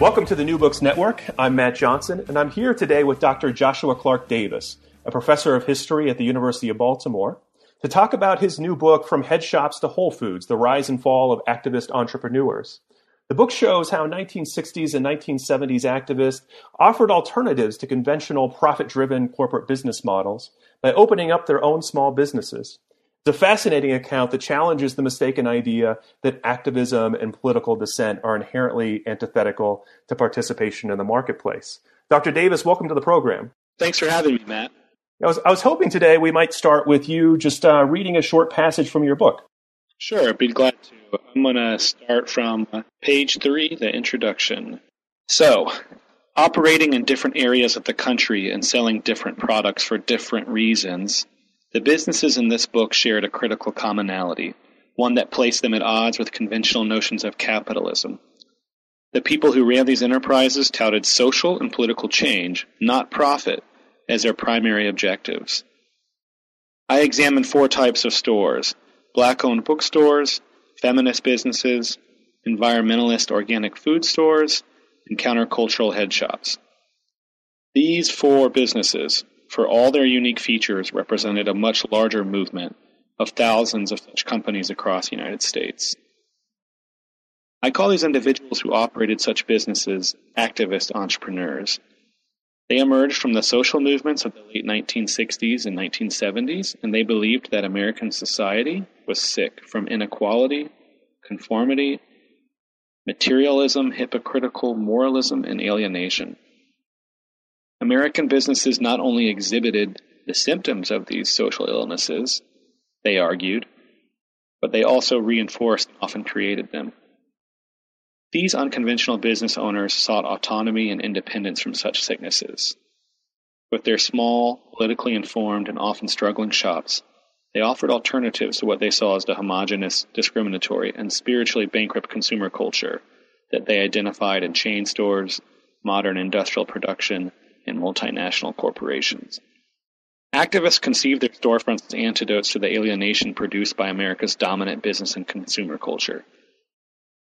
Welcome to the New Books Network. I'm Matt Johnson, and I'm here today with Dr. Joshua Clark Davis, a professor of history at the University of Baltimore, to talk about his new book, From Head Shops to Whole Foods The Rise and Fall of Activist Entrepreneurs. The book shows how 1960s and 1970s activists offered alternatives to conventional profit driven corporate business models by opening up their own small businesses. It's a fascinating account that challenges the mistaken idea that activism and political dissent are inherently antithetical to participation in the marketplace. Dr. Davis, welcome to the program. Thanks for having me, Matt. I was, I was hoping today we might start with you just uh, reading a short passage from your book. Sure, I'd be glad to. I'm going to start from uh, page three, the introduction. So, operating in different areas of the country and selling different products for different reasons the businesses in this book shared a critical commonality, one that placed them at odds with conventional notions of capitalism. The people who ran these enterprises touted social and political change, not profit, as their primary objectives. I examined four types of stores black owned bookstores, feminist businesses, environmentalist organic food stores, and countercultural head shops. These four businesses for all their unique features, represented a much larger movement of thousands of such companies across the United States. I call these individuals who operated such businesses activist entrepreneurs. They emerged from the social movements of the late 1960s and 1970s, and they believed that American society was sick from inequality, conformity, materialism, hypocritical moralism, and alienation. American businesses not only exhibited the symptoms of these social illnesses, they argued, but they also reinforced and often created them. These unconventional business owners sought autonomy and independence from such sicknesses. With their small, politically informed, and often struggling shops, they offered alternatives to what they saw as the homogenous, discriminatory, and spiritually bankrupt consumer culture that they identified in chain stores, modern industrial production, and multinational corporations. Activists conceived their storefronts as antidotes to the alienation produced by America's dominant business and consumer culture.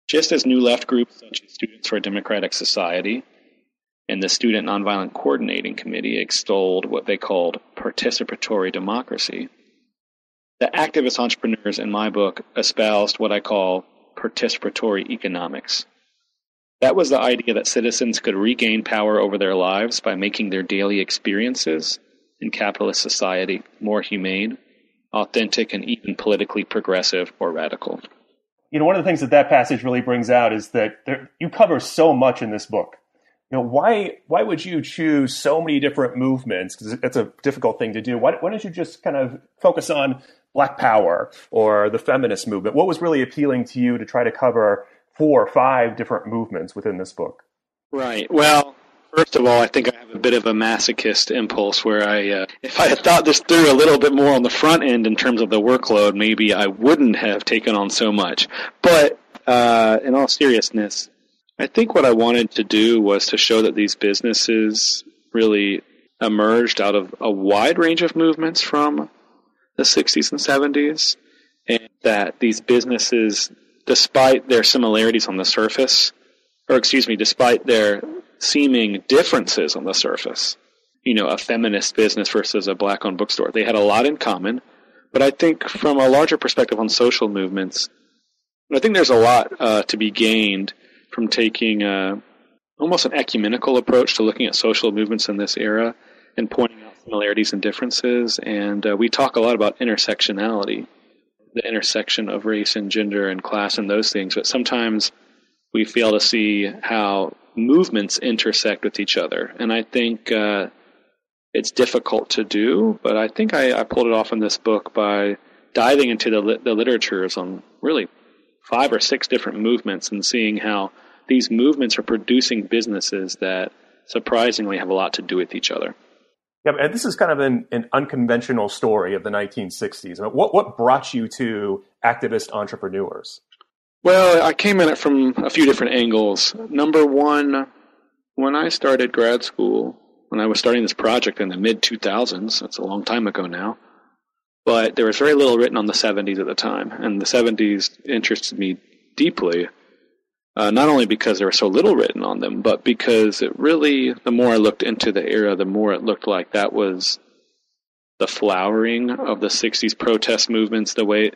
Just as new left groups such as Students for a Democratic Society and the Student Nonviolent Coordinating Committee extolled what they called participatory democracy, the activist entrepreneurs in my book espoused what I call participatory economics. That was the idea that citizens could regain power over their lives by making their daily experiences in capitalist society more humane, authentic, and even politically progressive or radical. You know, one of the things that that passage really brings out is that there, you cover so much in this book. You know, why why would you choose so many different movements? Because it's a difficult thing to do. Why, why don't you just kind of focus on Black Power or the feminist movement? What was really appealing to you to try to cover four or five different movements within this book. Right. Well, first of all, I think I have a bit of a masochist impulse where I, uh, if I had thought this through a little bit more on the front end in terms of the workload, maybe I wouldn't have taken on so much. But uh, in all seriousness, I think what I wanted to do was to show that these businesses really emerged out of a wide range of movements from the 60s and 70s, and that these businesses despite their similarities on the surface, or excuse me, despite their seeming differences on the surface, you know, a feminist business versus a black owned bookstore, they had a lot in common. But I think from a larger perspective on social movements, I think there's a lot uh, to be gained from taking uh, almost an ecumenical approach to looking at social movements in this era and pointing out similarities and differences. And uh, we talk a lot about intersectionality the intersection of race and gender and class and those things, but sometimes we fail to see how movements intersect with each other. And I think uh, it's difficult to do, but I think I, I, pulled it off in this book by diving into the, the literatures on really five or six different movements and seeing how these movements are producing businesses that surprisingly have a lot to do with each other. Yeah, and this is kind of an, an unconventional story of the 1960s. What what brought you to activist entrepreneurs? Well, I came at it from a few different angles. Number one, when I started grad school, when I was starting this project in the mid 2000s, that's a long time ago now, but there was very little written on the 70s at the time, and the 70s interested me deeply uh, not only because there was so little written on them, but because it really, the more I looked into the era, the more it looked like that was the flowering of the 60s protest movements, the way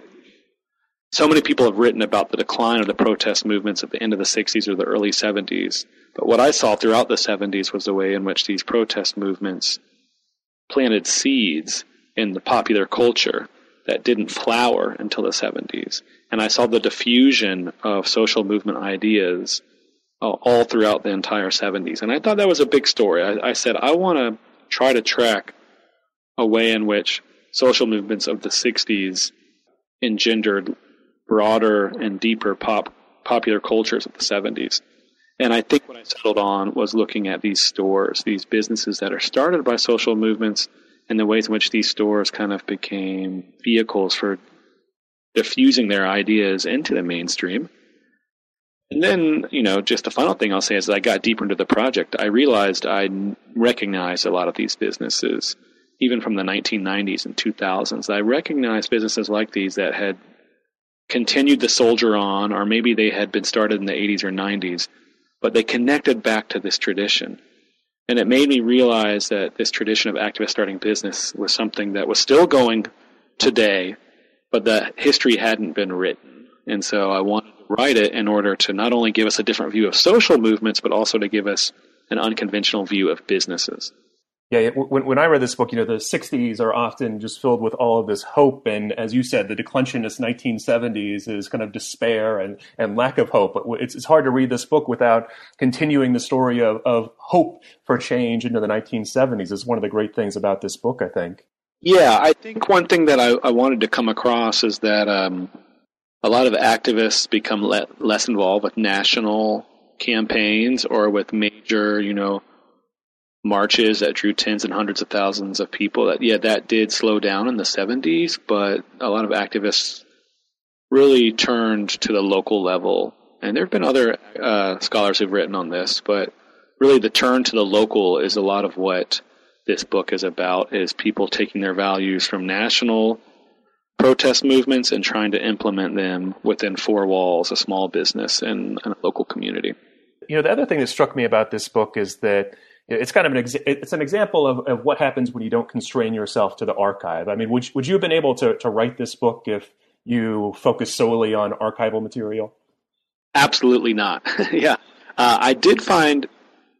so many people have written about the decline of the protest movements at the end of the 60s or the early 70s. But what I saw throughout the 70s was the way in which these protest movements planted seeds in the popular culture that didn't flower until the 70s and I saw the diffusion of social movement ideas uh, all throughout the entire 70s. And I thought that was a big story. I, I said, I want to try to track a way in which social movements of the 60s engendered broader and deeper pop popular cultures of the 70s. And I think what I settled on was looking at these stores, these businesses that are started by social movements, and the ways in which these stores kind of became vehicles for diffusing their ideas into the mainstream. And then, you know, just the final thing I'll say is I got deeper into the project, I realized I recognized a lot of these businesses, even from the 1990s and 2000s. I recognized businesses like these that had continued the soldier on, or maybe they had been started in the 80s or 90s, but they connected back to this tradition. And it made me realize that this tradition of activist starting business was something that was still going today, but the history hadn't been written. And so I wanted to write it in order to not only give us a different view of social movements, but also to give us an unconventional view of businesses. Yeah, when, when I read this book, you know, the 60s are often just filled with all of this hope. And as you said, the declensionist 1970s is kind of despair and, and lack of hope. But it's, it's hard to read this book without continuing the story of, of hope for change into the 1970s. Is one of the great things about this book, I think. Yeah, I think one thing that I, I wanted to come across is that um, a lot of activists become le- less involved with national campaigns or with major, you know, marches that drew tens and hundreds of thousands of people. That yeah, that did slow down in the '70s, but a lot of activists really turned to the local level. And there have been other uh, scholars who've written on this, but really the turn to the local is a lot of what this book is about is people taking their values from national protest movements and trying to implement them within four walls, a small business and, and a local community. You know, the other thing that struck me about this book is that it's kind of an exa- it's an example of, of what happens when you don't constrain yourself to the archive. I mean, would would you have been able to to write this book if you focused solely on archival material? Absolutely not. yeah, uh, I did find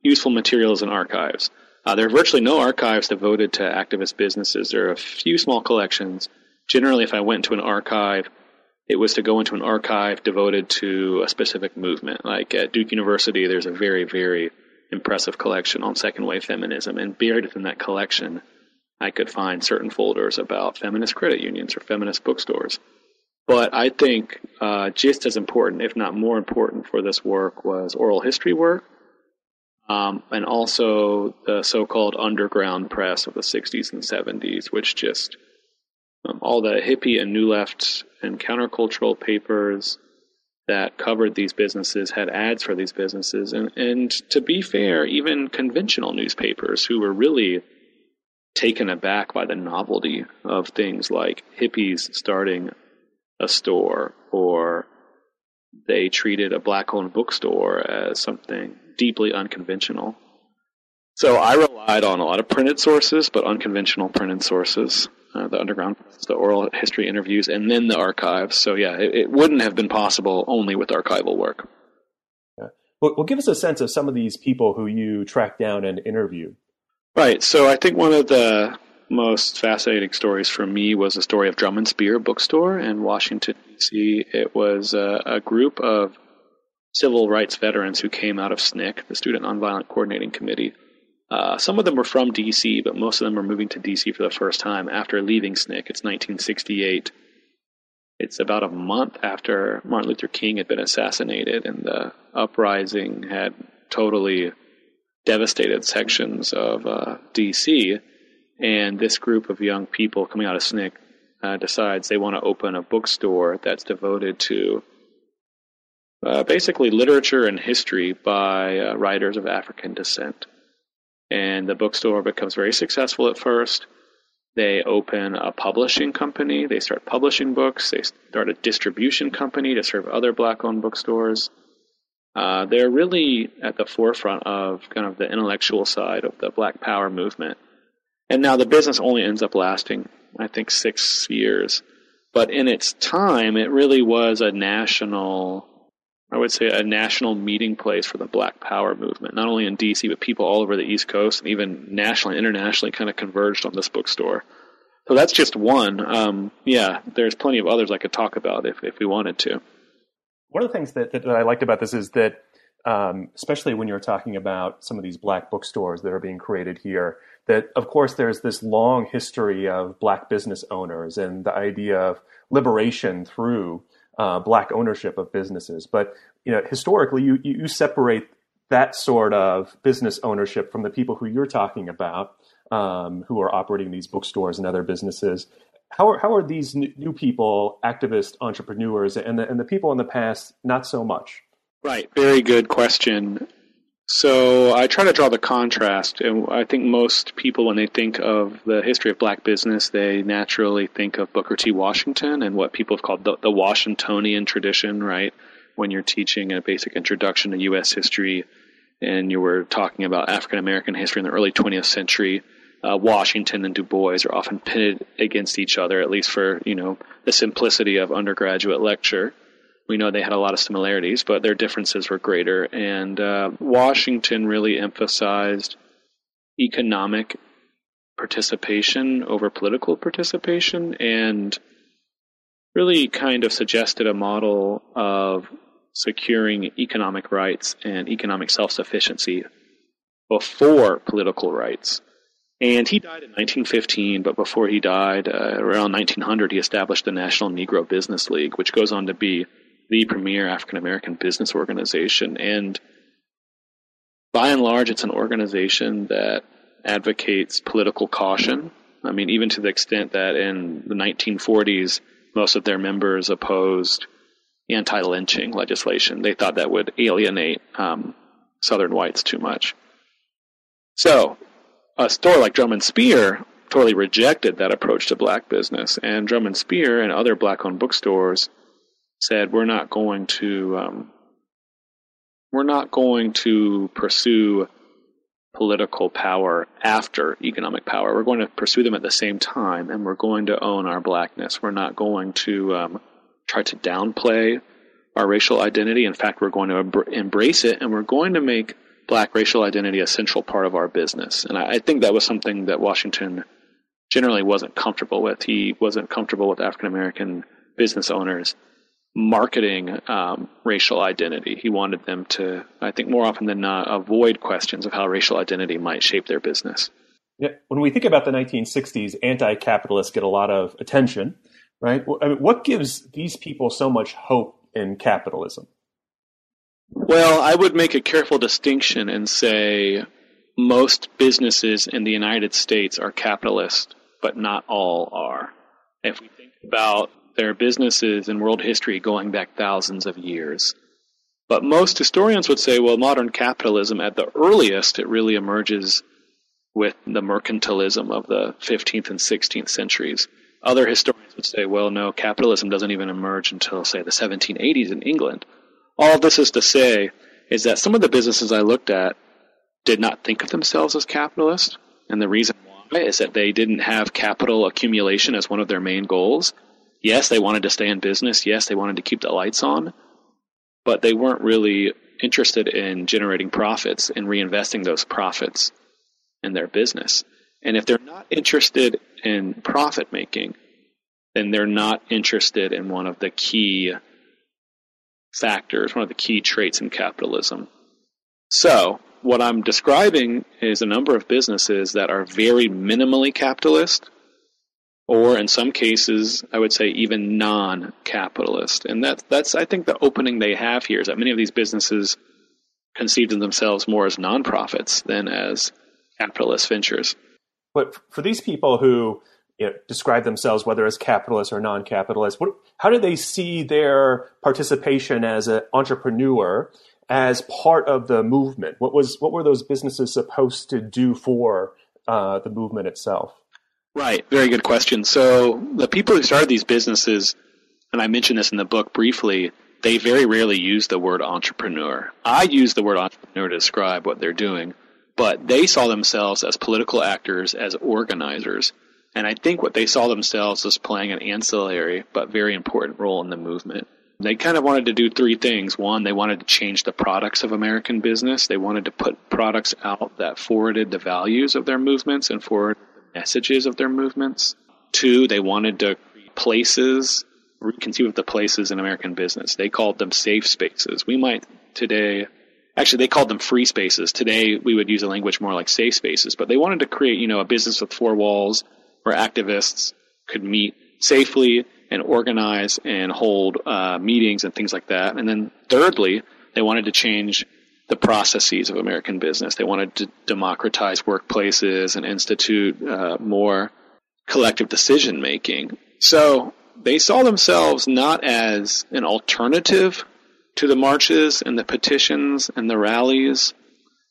useful materials in archives. Uh, there are virtually no archives devoted to activist businesses. There are a few small collections. Generally, if I went to an archive, it was to go into an archive devoted to a specific movement. Like at Duke University, there's a very, very impressive collection on second wave feminism, and buried within that collection, I could find certain folders about feminist credit unions or feminist bookstores. But I think uh, just as important, if not more important, for this work was oral history work um, and also the so-called underground press of the 60s and 70s, which just um, all the hippie and new left and countercultural papers that covered these businesses had ads for these businesses, and and to be fair, even conventional newspapers who were really taken aback by the novelty of things like hippies starting a store or they treated a black owned bookstore as something deeply unconventional. So I relied on a lot of printed sources, but unconventional printed sources. Uh, the underground, the oral history interviews, and then the archives. So yeah, it, it wouldn't have been possible only with archival work. Yeah. Well, well, give us a sense of some of these people who you tracked down and interviewed. Right. So I think one of the most fascinating stories for me was the story of Drum and Spear Bookstore in Washington D.C. It was a, a group of civil rights veterans who came out of SNCC, the Student Nonviolent Coordinating Committee. Uh, some of them were from DC, but most of them were moving to DC for the first time after leaving SNCC. It's 1968. it's about a month after Martin Luther King had been assassinated, and the uprising had totally devastated sections of uh, D.C. And this group of young people coming out of SNCC uh, decides they want to open a bookstore that's devoted to uh, basically literature and history by uh, writers of African descent. And the bookstore becomes very successful at first. They open a publishing company. They start publishing books. They start a distribution company to serve other black owned bookstores. Uh, they're really at the forefront of kind of the intellectual side of the Black Power movement. And now the business only ends up lasting, I think, six years. But in its time, it really was a national, I would say, a national meeting place for the Black Power movement, not only in DC, but people all over the East Coast and even nationally, internationally kind of converged on this bookstore. So that's just one. Um, yeah, there's plenty of others I could talk about if, if we wanted to. One of the things that, that I liked about this is that, um, especially when you're talking about some of these black bookstores that are being created here, that of course there's this long history of black business owners and the idea of liberation through uh, black ownership of businesses. But you know, historically, you you separate that sort of business ownership from the people who you're talking about, um, who are operating these bookstores and other businesses. How are, how are these new people, activist entrepreneurs, and the, and the people in the past not so much? Right. Very good question. So I try to draw the contrast, and I think most people, when they think of the history of black business, they naturally think of Booker T. Washington and what people have called the, the Washingtonian tradition, right? When you're teaching a basic introduction to U.S. history, and you were talking about African American history in the early 20th century, uh, Washington and Du Bois are often pitted against each other, at least for you know the simplicity of undergraduate lecture we know they had a lot of similarities, but their differences were greater. And uh, Washington really emphasized economic participation over political participation and really kind of suggested a model of securing economic rights and economic self sufficiency before political rights. And he died in 1915, but before he died, uh, around 1900, he established the National Negro Business League, which goes on to be the premier African American business organization. And by and large, it's an organization that advocates political caution. I mean, even to the extent that in the 1940s, most of their members opposed anti lynching legislation. They thought that would alienate um, Southern whites too much. So, a store like Drum and Spear totally rejected that approach to black business, and Drum and Spear and other black owned bookstores said we're not going to um, we're not going to pursue political power after economic power. We're going to pursue them at the same time, and we're going to own our blackness. We're not going to um, try to downplay our racial identity. In fact, we're going to embrace it, and we're going to make black racial identity a central part of our business. And I, I think that was something that Washington generally wasn't comfortable with. He wasn't comfortable with African American business owners marketing um, racial identity. He wanted them to, I think, more often than not, avoid questions of how racial identity might shape their business. Yeah. When we think about the 1960s, anti-capitalists get a lot of attention, right? I mean, what gives these people so much hope in capitalism? Well, I would make a careful distinction and say most businesses in the United States are capitalist, but not all are. If we think about there are businesses in world history going back thousands of years. But most historians would say, well, modern capitalism, at the earliest, it really emerges with the mercantilism of the 15th and 16th centuries. Other historians would say, well, no, capitalism doesn't even emerge until, say, the 1780s in England. All this is to say is that some of the businesses I looked at did not think of themselves as capitalist, and the reason why is that they didn't have capital accumulation as one of their main goals. Yes, they wanted to stay in business. Yes, they wanted to keep the lights on, but they weren't really interested in generating profits and reinvesting those profits in their business. And if they're not interested in profit making, then they're not interested in one of the key factors, one of the key traits in capitalism. So, what I'm describing is a number of businesses that are very minimally capitalist, or in some cases, I would say even non-capitalist. And that's that's I think the opening they have here is that many of these businesses conceived of themselves more as nonprofits than as capitalist ventures. But for these people who you know, describe themselves whether as capitalist or non-capitalist, what, how do they see their participation as an entrepreneur as part of the movement? What was what were those businesses supposed to do for uh, the movement itself? Right, very good question. So the people who started these businesses, and I mentioned this in the book briefly, they very rarely use the word entrepreneur. I use the word entrepreneur to describe what they're doing, but they saw themselves as political actors, as organizers. And I think what they saw themselves as playing an ancillary but very important role in the movement. They kind of wanted to do three things. One, they wanted to change the products of American business. They wanted to put products out that forwarded the values of their movements and forward messages of their movements. Two, they wanted to create places, reconceive of the places in American business. They called them safe spaces. We might today, actually, they called them free spaces. Today, we would use a language more like safe spaces, but they wanted to create, you know, a business with four walls where activists could meet safely and organize and hold uh, meetings and things like that. And then thirdly, they wanted to change the processes of American business. They wanted to democratize workplaces and institute uh, more collective decision making. So they saw themselves not as an alternative to the marches and the petitions and the rallies,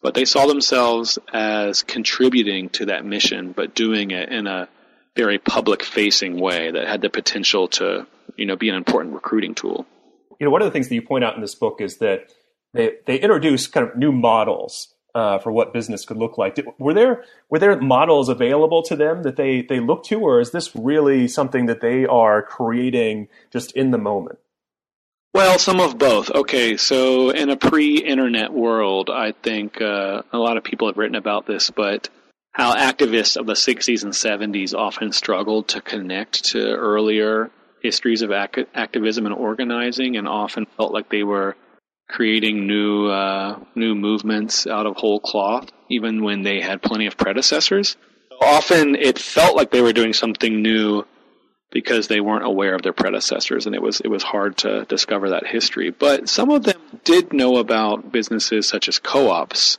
but they saw themselves as contributing to that mission, but doing it in a very public facing way that had the potential to, you know, be an important recruiting tool. You know, one of the things that you point out in this book is that they, they introduce kind of new models uh, for what business could look like. Did, were there were there models available to them that they they look to, or is this really something that they are creating just in the moment? Well, some of both. Okay, so in a pre-internet world, I think uh, a lot of people have written about this, but how activists of the 60s and 70s often struggled to connect to earlier histories of ac- activism and organizing and often felt like they were creating new uh, new movements out of whole cloth even when they had plenty of predecessors often it felt like they were doing something new because they weren't aware of their predecessors and it was it was hard to discover that history but some of them did know about businesses such as co-ops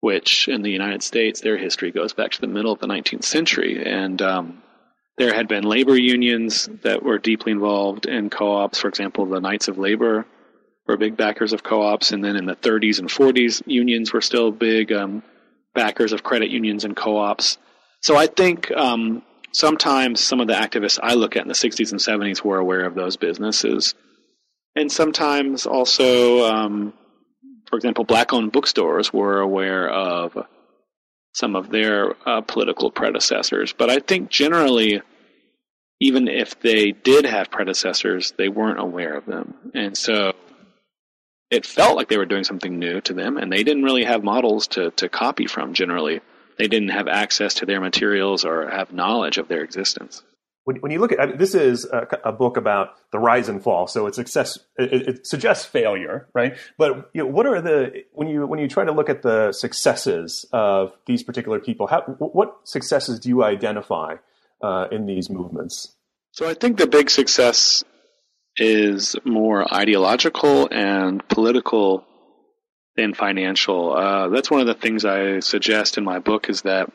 which in the United States, their history goes back to the middle of the 19th century. And um, there had been labor unions that were deeply involved in co ops. For example, the Knights of Labor were big backers of co ops. And then in the 30s and 40s, unions were still big um, backers of credit unions and co ops. So I think um, sometimes some of the activists I look at in the 60s and 70s were aware of those businesses. And sometimes also um, for example, black owned bookstores were aware of some of their uh, political predecessors. But I think generally, even if they did have predecessors, they weren't aware of them. And so it felt like they were doing something new to them, and they didn't really have models to, to copy from generally. They didn't have access to their materials or have knowledge of their existence when, when you look at I mean, this is a, a, book about the rise and fall, so it's success. It, it, suggests failure, right? But you know, what are the when you when you try to look at the successes of these particular people? How, what successes do you identify uh, in these movements? So I think the big success is more ideological and political than financial. Uh, that's one of the things I suggest in my book is that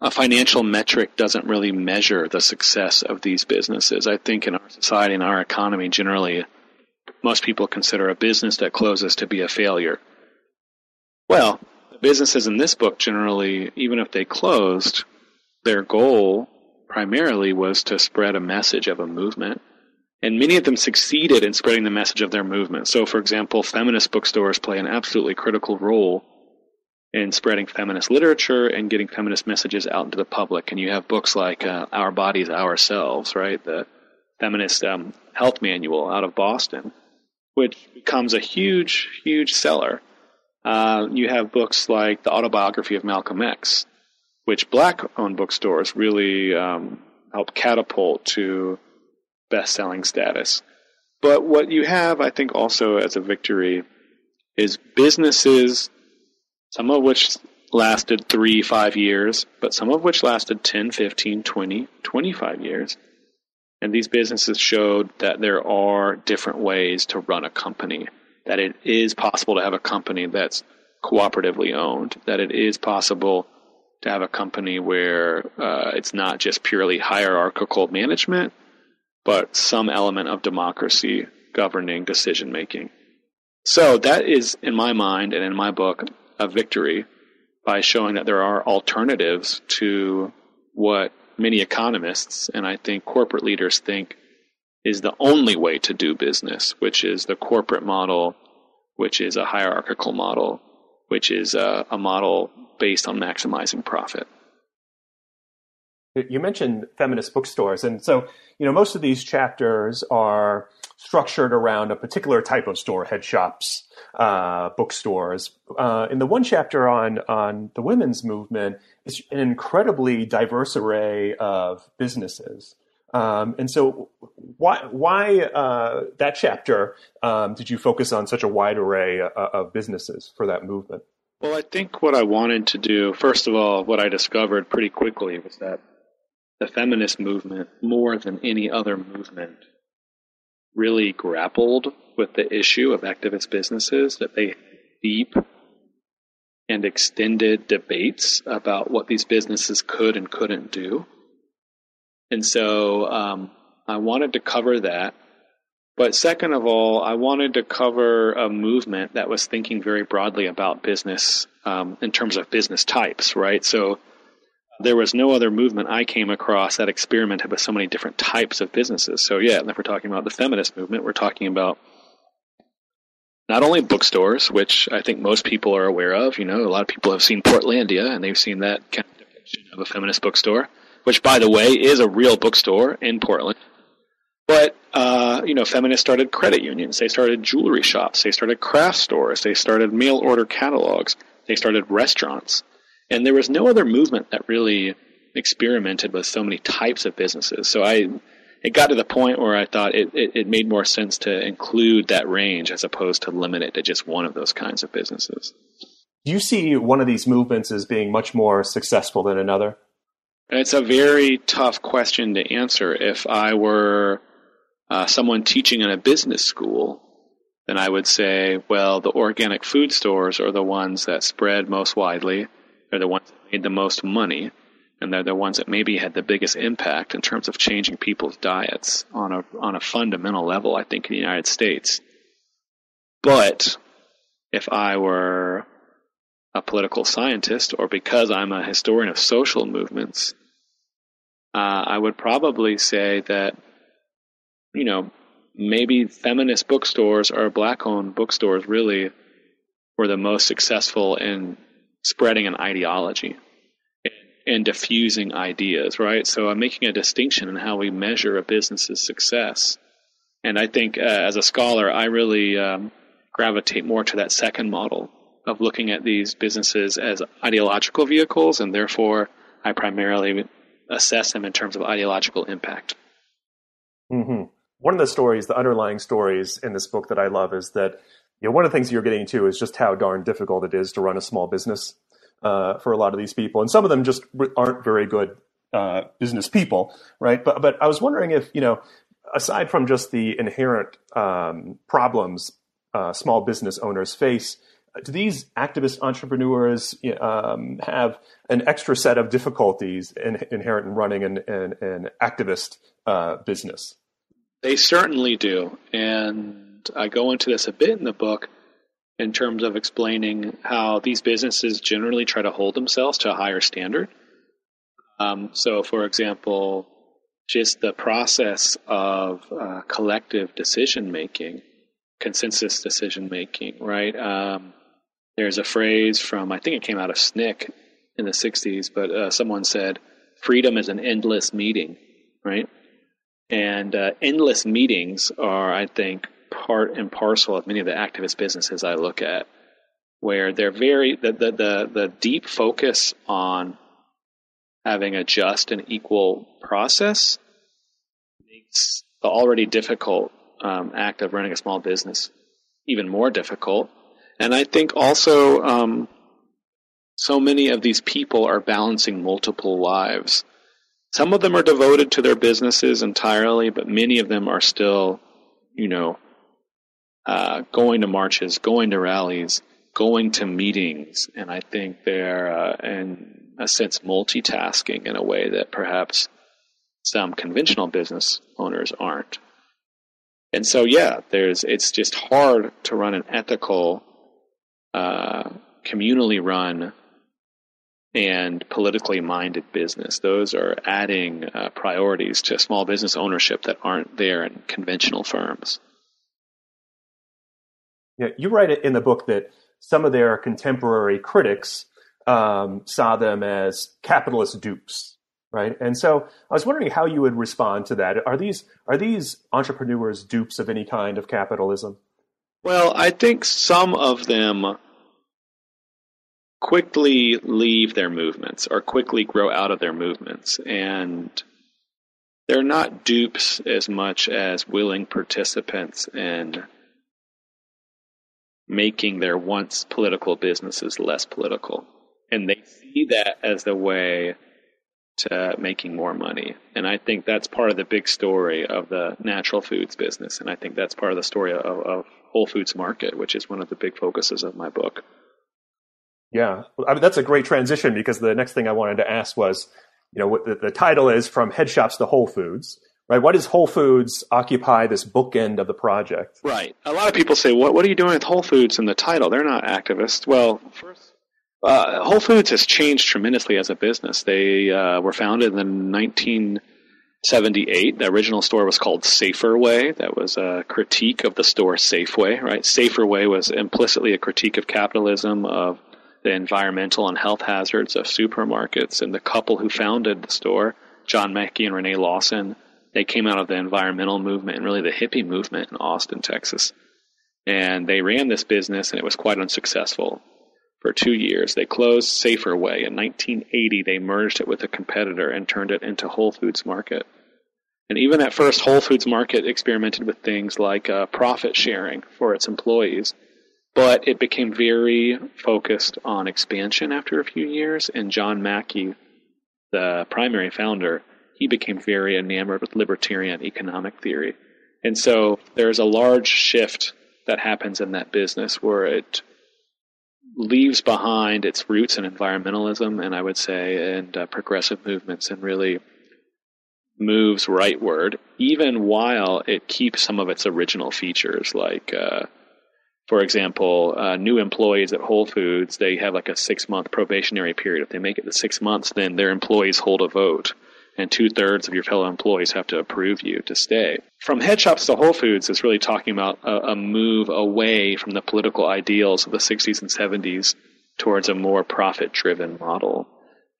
a financial metric doesn't really measure the success of these businesses. I think in our society and our economy generally, most people consider a business that closes to be a failure. Well, the businesses in this book generally, even if they closed, their goal primarily was to spread a message of a movement. And many of them succeeded in spreading the message of their movement. So, for example, feminist bookstores play an absolutely critical role in spreading feminist literature and getting feminist messages out into the public. And you have books like uh, Our Bodies, Ourselves, right? The feminist um, health manual out of Boston, which becomes a huge, huge seller. Uh, you have books like The Autobiography of Malcolm X, which black owned bookstores really um, help catapult to best selling status. But what you have, I think, also as a victory is businesses some of which lasted three, five years, but some of which lasted 10, 15, 20, 25 years. And these businesses showed that there are different ways to run a company, that it is possible to have a company that's cooperatively owned, that it is possible to have a company where uh, it's not just purely hierarchical management, but some element of democracy governing decision making. So that is, in my mind and in my book, a victory by showing that there are alternatives to what many economists and I think corporate leaders think is the only way to do business, which is the corporate model, which is a hierarchical model, which is a, a model based on maximizing profit. You mentioned feminist bookstores, and so you know most of these chapters are structured around a particular type of store, head shops, uh, bookstores. Uh, in the one chapter on on the women's movement, it's an incredibly diverse array of businesses. Um, and so, why why uh, that chapter um, did you focus on such a wide array uh, of businesses for that movement? Well, I think what I wanted to do, first of all, what I discovered pretty quickly was that the feminist movement, more than any other movement, really grappled with the issue of activist businesses, that they deep and extended debates about what these businesses could and couldn't do. And so um, I wanted to cover that. But second of all, I wanted to cover a movement that was thinking very broadly about business um, in terms of business types, right? So there was no other movement I came across that experimented with so many different types of businesses. So yeah, if we're talking about the feminist movement, we're talking about not only bookstores, which I think most people are aware of. You know, a lot of people have seen Portlandia and they've seen that kind of depiction of a feminist bookstore, which by the way is a real bookstore in Portland. But uh, you know, feminists started credit unions. They started jewelry shops. They started craft stores. They started mail order catalogs. They started restaurants. And there was no other movement that really experimented with so many types of businesses. So I, it got to the point where I thought it, it, it made more sense to include that range as opposed to limit it to just one of those kinds of businesses. Do you see one of these movements as being much more successful than another? It's a very tough question to answer. If I were uh, someone teaching in a business school, then I would say, well, the organic food stores are the ones that spread most widely they're the ones that made the most money, and they're the ones that maybe had the biggest impact in terms of changing people's diets on a on a fundamental level. I think in the United States. But if I were a political scientist, or because I'm a historian of social movements, uh, I would probably say that you know maybe feminist bookstores or black-owned bookstores really were the most successful in spreading an ideology and diffusing ideas, right? So I'm making a distinction in how we measure a business's success. And I think uh, as a scholar, I really um, gravitate more to that second model of looking at these businesses as ideological vehicles, and therefore I primarily assess them in terms of ideological impact. Mm-hmm. One of the stories, the underlying stories in this book that I love is that you know, one of the things you're getting to is just how darn difficult it is to run a small business uh, for a lot of these people, and some of them just aren't very good uh, business people, right? But but I was wondering if you know, aside from just the inherent um, problems uh, small business owners face, do these activist entrepreneurs um, have an extra set of difficulties in, inherent in running an, an, an activist uh, business? They certainly do, and I go into this a bit in the book in terms of explaining how these businesses generally try to hold themselves to a higher standard. Um, so, for example, just the process of uh, collective decision making, consensus decision making, right? Um, there's a phrase from, I think it came out of SNCC in the 60s, but uh, someone said, freedom is an endless meeting, right? And uh, endless meetings are, I think, part and parcel of many of the activist businesses I look at, where they're very the the the, the deep focus on having a just and equal process makes the already difficult um, act of running a small business even more difficult. And I think also um, so many of these people are balancing multiple lives. Some of them are devoted to their businesses entirely, but many of them are still, you know, uh, going to marches, going to rallies, going to meetings, and I think they're, uh, in a sense, multitasking in a way that perhaps some conventional business owners aren't. And so, yeah, there's it's just hard to run an ethical, uh, communally run and politically minded business. Those are adding uh, priorities to small business ownership that aren't there in conventional firms. Yeah, you write it in the book that some of their contemporary critics um, saw them as capitalist dupes, right? And so I was wondering how you would respond to that. Are these are these entrepreneurs dupes of any kind of capitalism? Well, I think some of them quickly leave their movements or quickly grow out of their movements and they're not dupes as much as willing participants in making their once political businesses less political. And they see that as the way to making more money. And I think that's part of the big story of the natural foods business. And I think that's part of the story of, of Whole Foods Market, which is one of the big focuses of my book. Yeah, I mean, that's a great transition because the next thing I wanted to ask was, you know, what the, the title is from head shops to Whole Foods right? Why does Whole Foods occupy this bookend of the project? Right. A lot of people say, "What What are you doing with Whole Foods in the title? They're not activists." Well, first, uh, Whole Foods has changed tremendously as a business. They uh, were founded in 1978. The original store was called Safer Way. That was a critique of the store Safeway. Right. Safer Way was implicitly a critique of capitalism, of the environmental and health hazards of supermarkets. And the couple who founded the store, John Mackey and Renee Lawson, they came out of the environmental movement and really the hippie movement in Austin, Texas. And they ran this business and it was quite unsuccessful for two years. They closed Safer Way. In 1980, they merged it with a competitor and turned it into Whole Foods Market. And even at first, Whole Foods Market experimented with things like uh, profit sharing for its employees. But it became very focused on expansion after a few years, and John Mackey, the primary founder, he became very enamored with libertarian economic theory. And so there's a large shift that happens in that business where it leaves behind its roots in environmentalism and I would say and uh, progressive movements and really moves rightward, even while it keeps some of its original features like uh, for example, uh, new employees at Whole Foods, they have like a six month probationary period. If they make it to six months, then their employees hold a vote and two thirds of your fellow employees have to approve you to stay. From head shops to Whole Foods is really talking about a, a move away from the political ideals of the 60s and 70s towards a more profit driven model.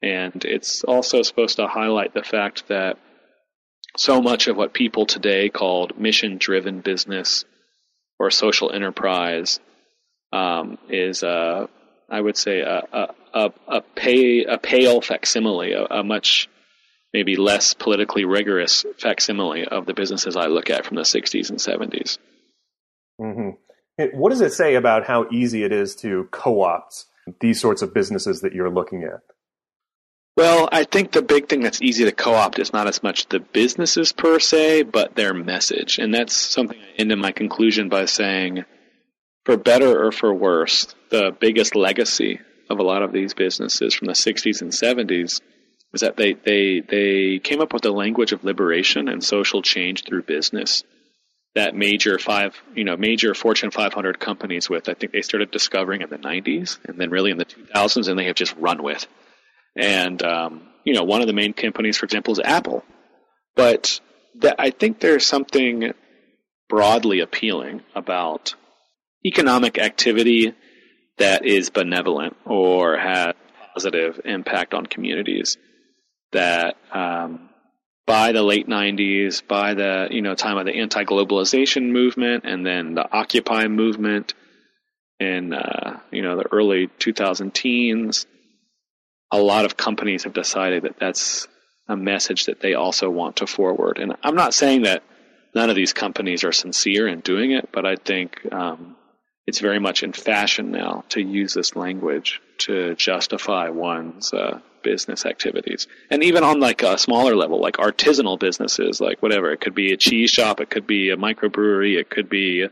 And it's also supposed to highlight the fact that so much of what people today called mission driven business or social enterprise um, is, uh, I would say, a, a, a, a, pay, a pale facsimile, a, a much maybe less politically rigorous facsimile of the businesses I look at from the 60s and 70s. Mm-hmm. What does it say about how easy it is to co opt these sorts of businesses that you're looking at? Well, I think the big thing that's easy to co opt is not as much the businesses per se, but their message. And that's something I end in my conclusion by saying, for better or for worse, the biggest legacy of a lot of these businesses from the 60s and 70s was that they, they, they came up with the language of liberation and social change through business that major five, you know, major Fortune 500 companies with. I think they started discovering in the 90s and then really in the 2000s, and they have just run with. And um, you know, one of the main companies, for example, is Apple. But that, I think there's something broadly appealing about economic activity that is benevolent or has positive impact on communities that um, by the late 90s, by the you know time of the anti-globalization movement, and then the Occupy movement in uh, you know the early 2000 teens, a lot of companies have decided that that's a message that they also want to forward. And I'm not saying that none of these companies are sincere in doing it, but I think um, it's very much in fashion now to use this language to justify one's uh, business activities. And even on like a smaller level, like artisanal businesses, like whatever, it could be a cheese shop, it could be a microbrewery, it could be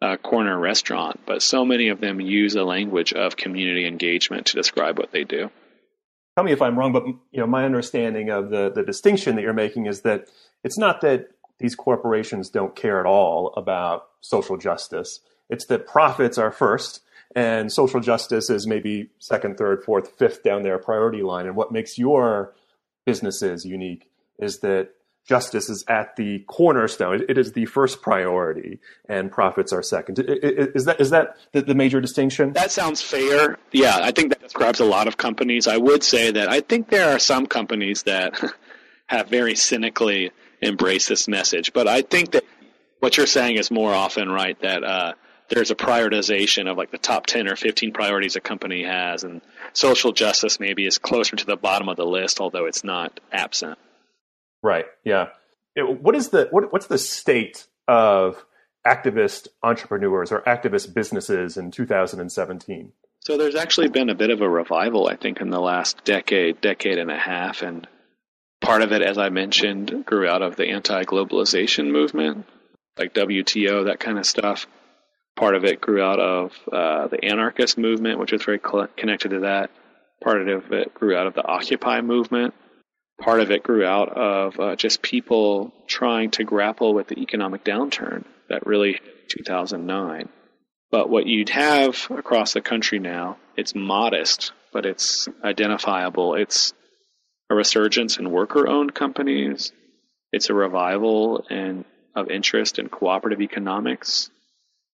a corner restaurant, but so many of them use a language of community engagement to describe what they do. Tell me if I'm wrong, but you know, my understanding of the, the distinction that you're making is that it's not that these corporations don't care at all about social justice. It's that profits are first and social justice is maybe second, third, fourth, fifth down their priority line. And what makes your businesses unique is that justice is at the cornerstone. It is the first priority, and profits are second. Is that is that the major distinction? That sounds fair. Yeah, I think that describes a lot of companies. I would say that I think there are some companies that have very cynically embraced this message, but I think that what you're saying is more often right. That uh, there's a prioritization of like the top 10 or 15 priorities a company has and social justice maybe is closer to the bottom of the list although it's not absent Right. Yeah. What is the what, what's the state of activist entrepreneurs or activist businesses in 2017? So there's actually been a bit of a revival, I think, in the last decade, decade and a half, and part of it, as I mentioned, grew out of the anti-globalization movement, like WTO, that kind of stuff. Part of it grew out of uh, the anarchist movement, which was very cl- connected to that. Part of it grew out of the Occupy movement, part of it grew out of uh, just people trying to grapple with the economic downturn that really hit 2009. But what you'd have across the country now, it's modest, but it's identifiable. It's a resurgence in worker-owned companies. It's a revival and of interest in cooperative economics.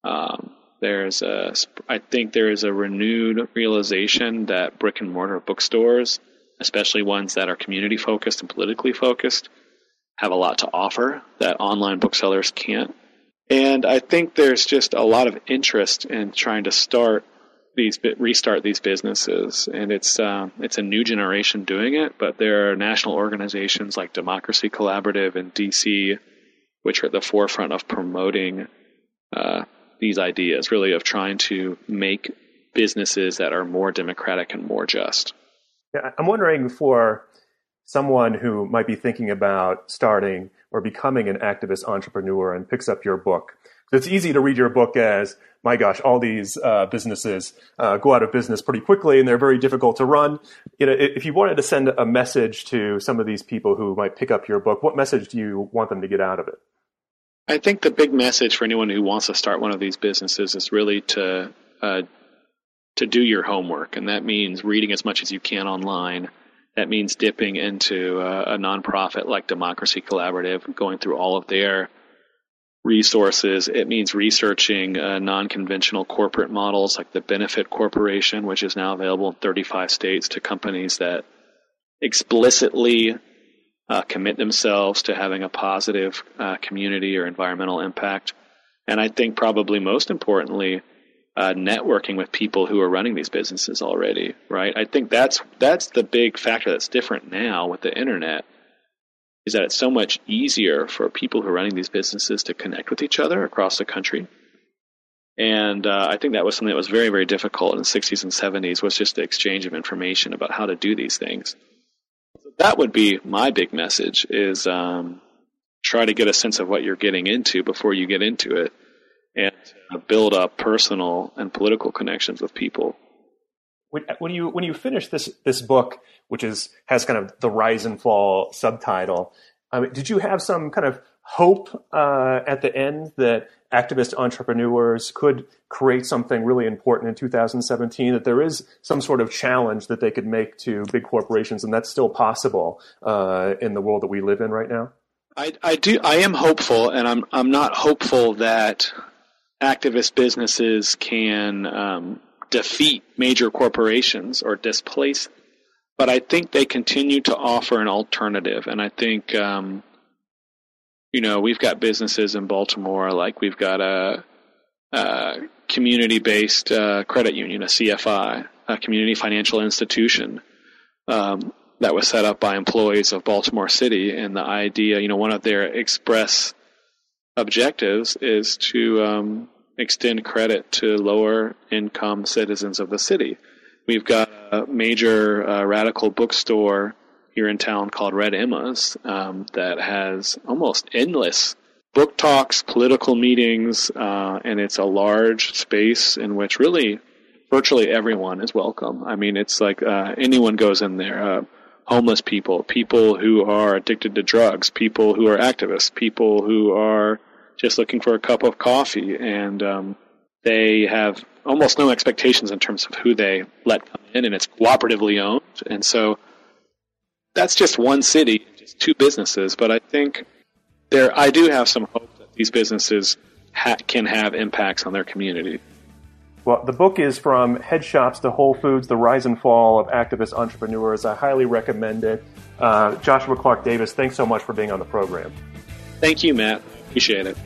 Um, there's a, I think there is a renewed realization that brick and mortar bookstores especially ones that are community focused and politically focused, have a lot to offer that online booksellers can't. And I think there's just a lot of interest in trying to start these restart these businesses, and it's uh, it's a new generation doing it. But there are national organizations like Democracy Collaborative in DC, which are at the forefront of promoting uh, these ideas, really of trying to make businesses that are more democratic and more just. I'm wondering for someone who might be thinking about starting or becoming an activist entrepreneur and picks up your book. It's easy to read your book as, my gosh, all these uh, businesses uh, go out of business pretty quickly and they're very difficult to run. You know, if you wanted to send a message to some of these people who might pick up your book, what message do you want them to get out of it? I think the big message for anyone who wants to start one of these businesses is really to uh, to do your homework, and that means reading as much as you can online. That means dipping into a, a nonprofit like Democracy Collaborative, going through all of their resources. It means researching uh, non conventional corporate models like the Benefit Corporation, which is now available in 35 states to companies that explicitly uh, commit themselves to having a positive uh, community or environmental impact. And I think probably most importantly, uh, networking with people who are running these businesses already, right? I think that's that's the big factor that's different now with the internet is that it's so much easier for people who are running these businesses to connect with each other across the country. And uh, I think that was something that was very, very difficult in the 60s and 70s was just the exchange of information about how to do these things. That would be my big message is um, try to get a sense of what you're getting into before you get into it and build up personal and political connections with people. When you when you finish this this book, which is has kind of the rise and fall subtitle, um, did you have some kind of hope uh, at the end that activist entrepreneurs could create something really important in 2017? That there is some sort of challenge that they could make to big corporations, and that's still possible uh, in the world that we live in right now. I, I do. I am hopeful, and I'm I'm not hopeful that activist businesses can um, defeat major corporations or displace. But I think they continue to offer an alternative, and I think um, you know we've got businesses in Baltimore, like we've got a, a community-based uh, credit union, a CFI, a community financial institution. Um, that was set up by employees of Baltimore City, and the idea, you know, one of their express objectives is to um, extend credit to lower income citizens of the city. We've got a major uh, radical bookstore here in town called Red Emma's um, that has almost endless book talks, political meetings, uh, and it's a large space in which really virtually everyone is welcome. I mean, it's like uh, anyone goes in there. Uh, homeless people, people who are addicted to drugs, people who are activists, people who are just looking for a cup of coffee, and um, they have almost no expectations in terms of who they let come in, and it's cooperatively owned. And so that's just one city, just two businesses. But I think there, I do have some hope that these businesses ha- can have impacts on their community. Well, the book is From Head Shops to Whole Foods The Rise and Fall of Activist Entrepreneurs. I highly recommend it. Uh, Joshua Clark Davis, thanks so much for being on the program. Thank you, Matt. Appreciate it.